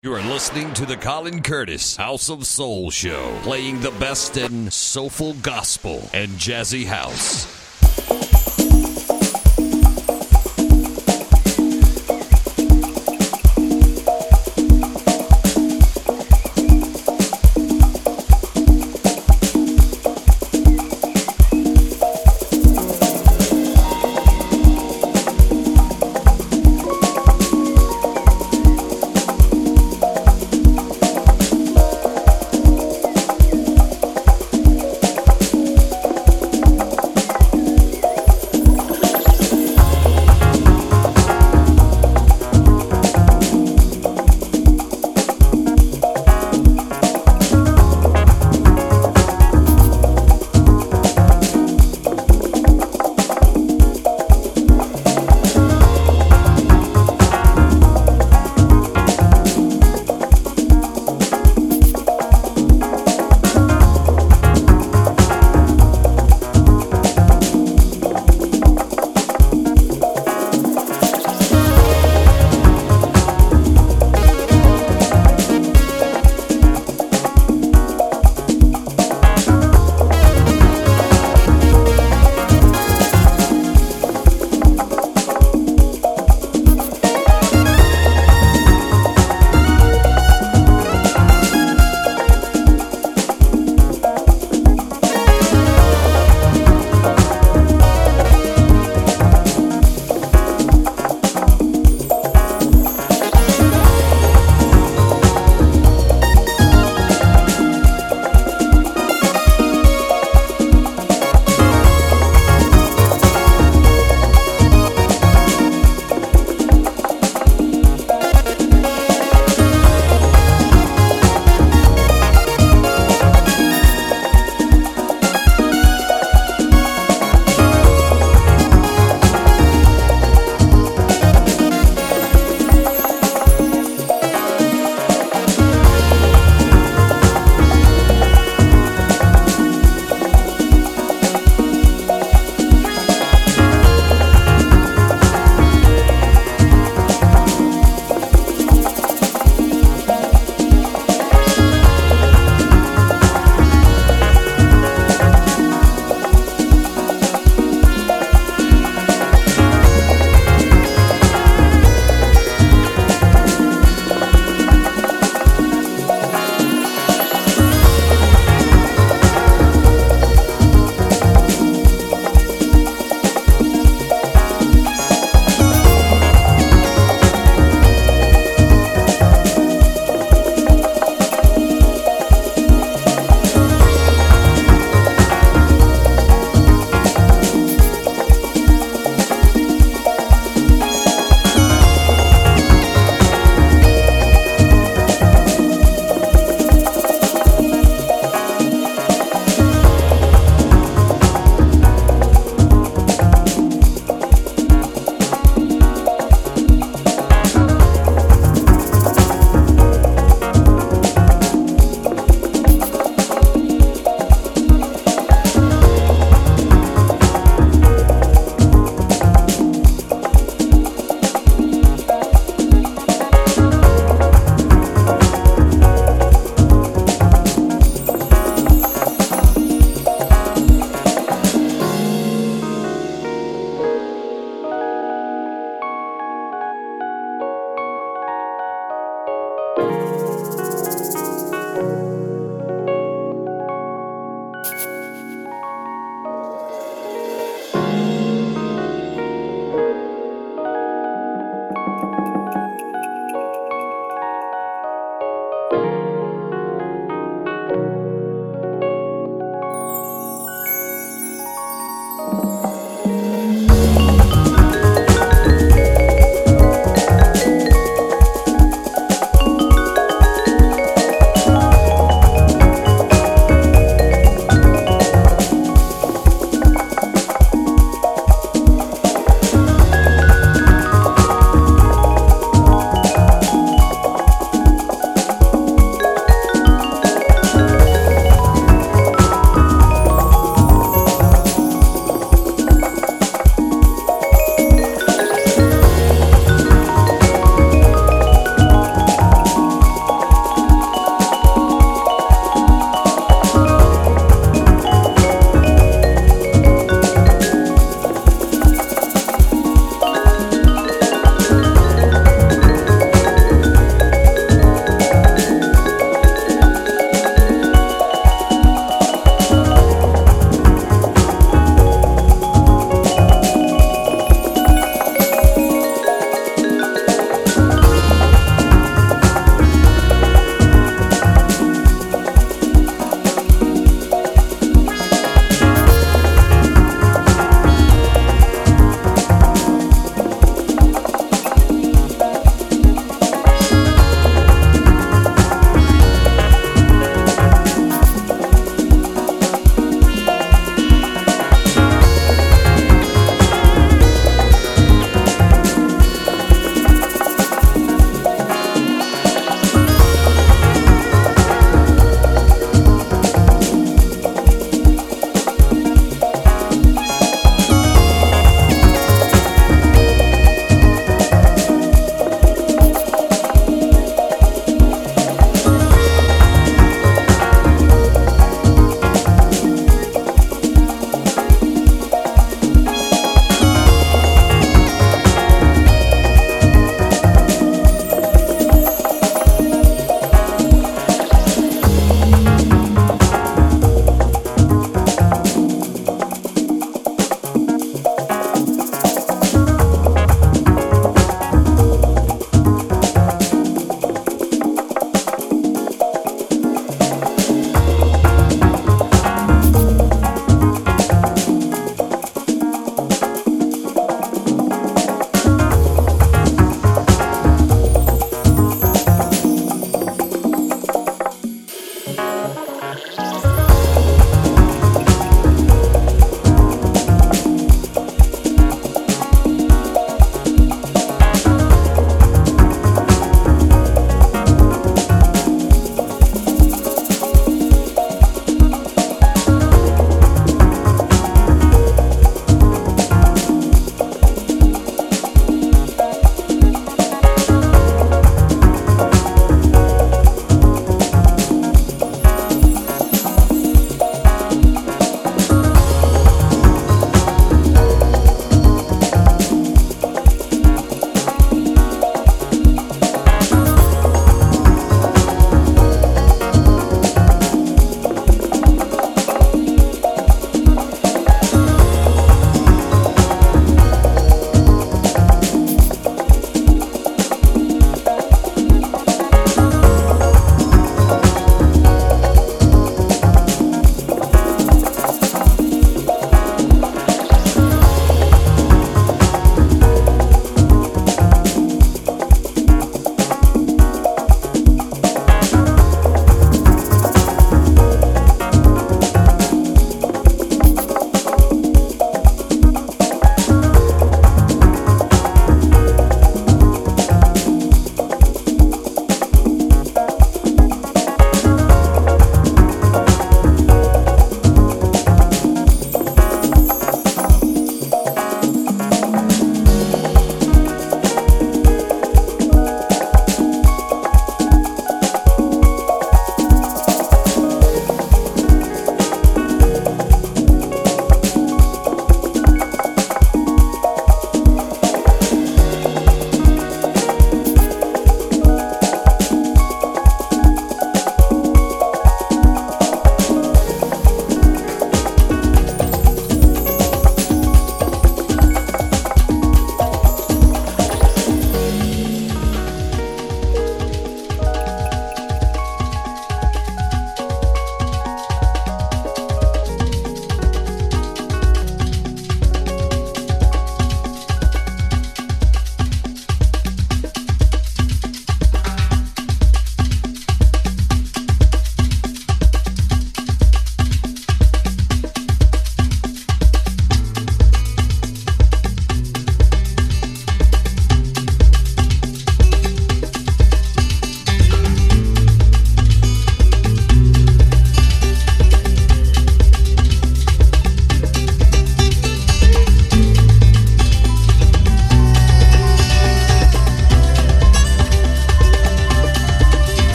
You are listening to the Colin Curtis House of Soul show, playing the best in soulful gospel and jazzy house.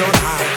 underground.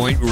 Starpoint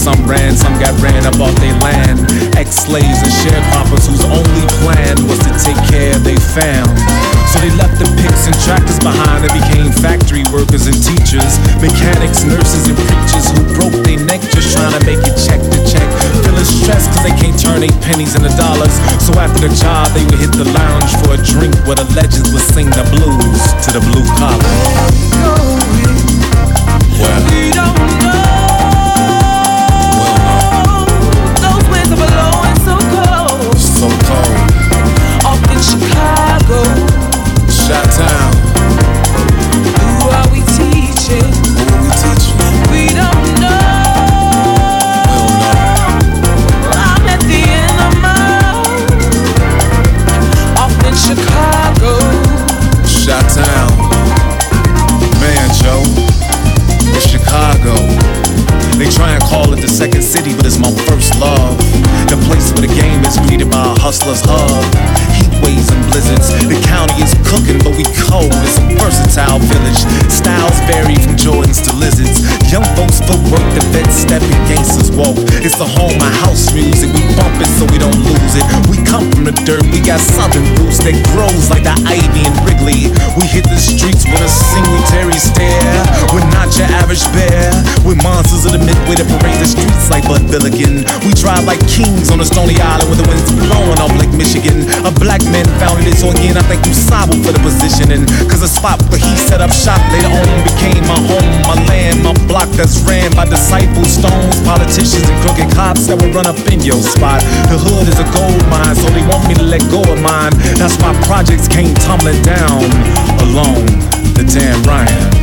Some ran, some got ran up off their land. Ex-slaves and sharecroppers whose only plan was to take care of their fam. So they left the picks and tractors behind and became factory workers and teachers, mechanics, nurses, and preachers who broke their neck just trying to make it check to check. Feeling stressed cause they can't turn eight pennies into dollars. So after the job, they would hit the lounge for a drink where the legends would sing the blues to the blue collar. Well, we don't know. Chicago. Shot town. Who are we teaching? We don't know. I'm at the end of my off in Chicago. Shot town. It's Chicago. They try and call it the second city, but it's my first love hustler's hub. Heat waves and blizzards. The county is cooking, but we cold. It's a versatile village. Styles vary from Jordans to lizards. Young folks footwork, the fed stepping, gangsters walk. It's the home of house music. We bump it so we don't lose it. We come from the dirt. We got southern roots that grows like the ivy in Wrigley. We hit the streets with a singletary stare. We're not your average bear. We're monsters of the midway to parade the streets like Bud Billiken. We drive like kings on a stony island with the winds blowing off Lake Michigan. A black man founded it, so again I thank DuSable for the positioning. Cause the spot where he set up shop later on became my home, my land, my block that's ran by disciples, stones, politicians, and crooked cops that will run up in your spot. The hood is a gold mine, so they want me to let go of mine. That's why projects came tumbling down alone. The Dan Ryan.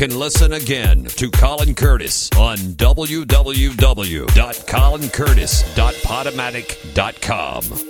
Can listen again to Colin Curtis on www.colincurtis.podomatic.com.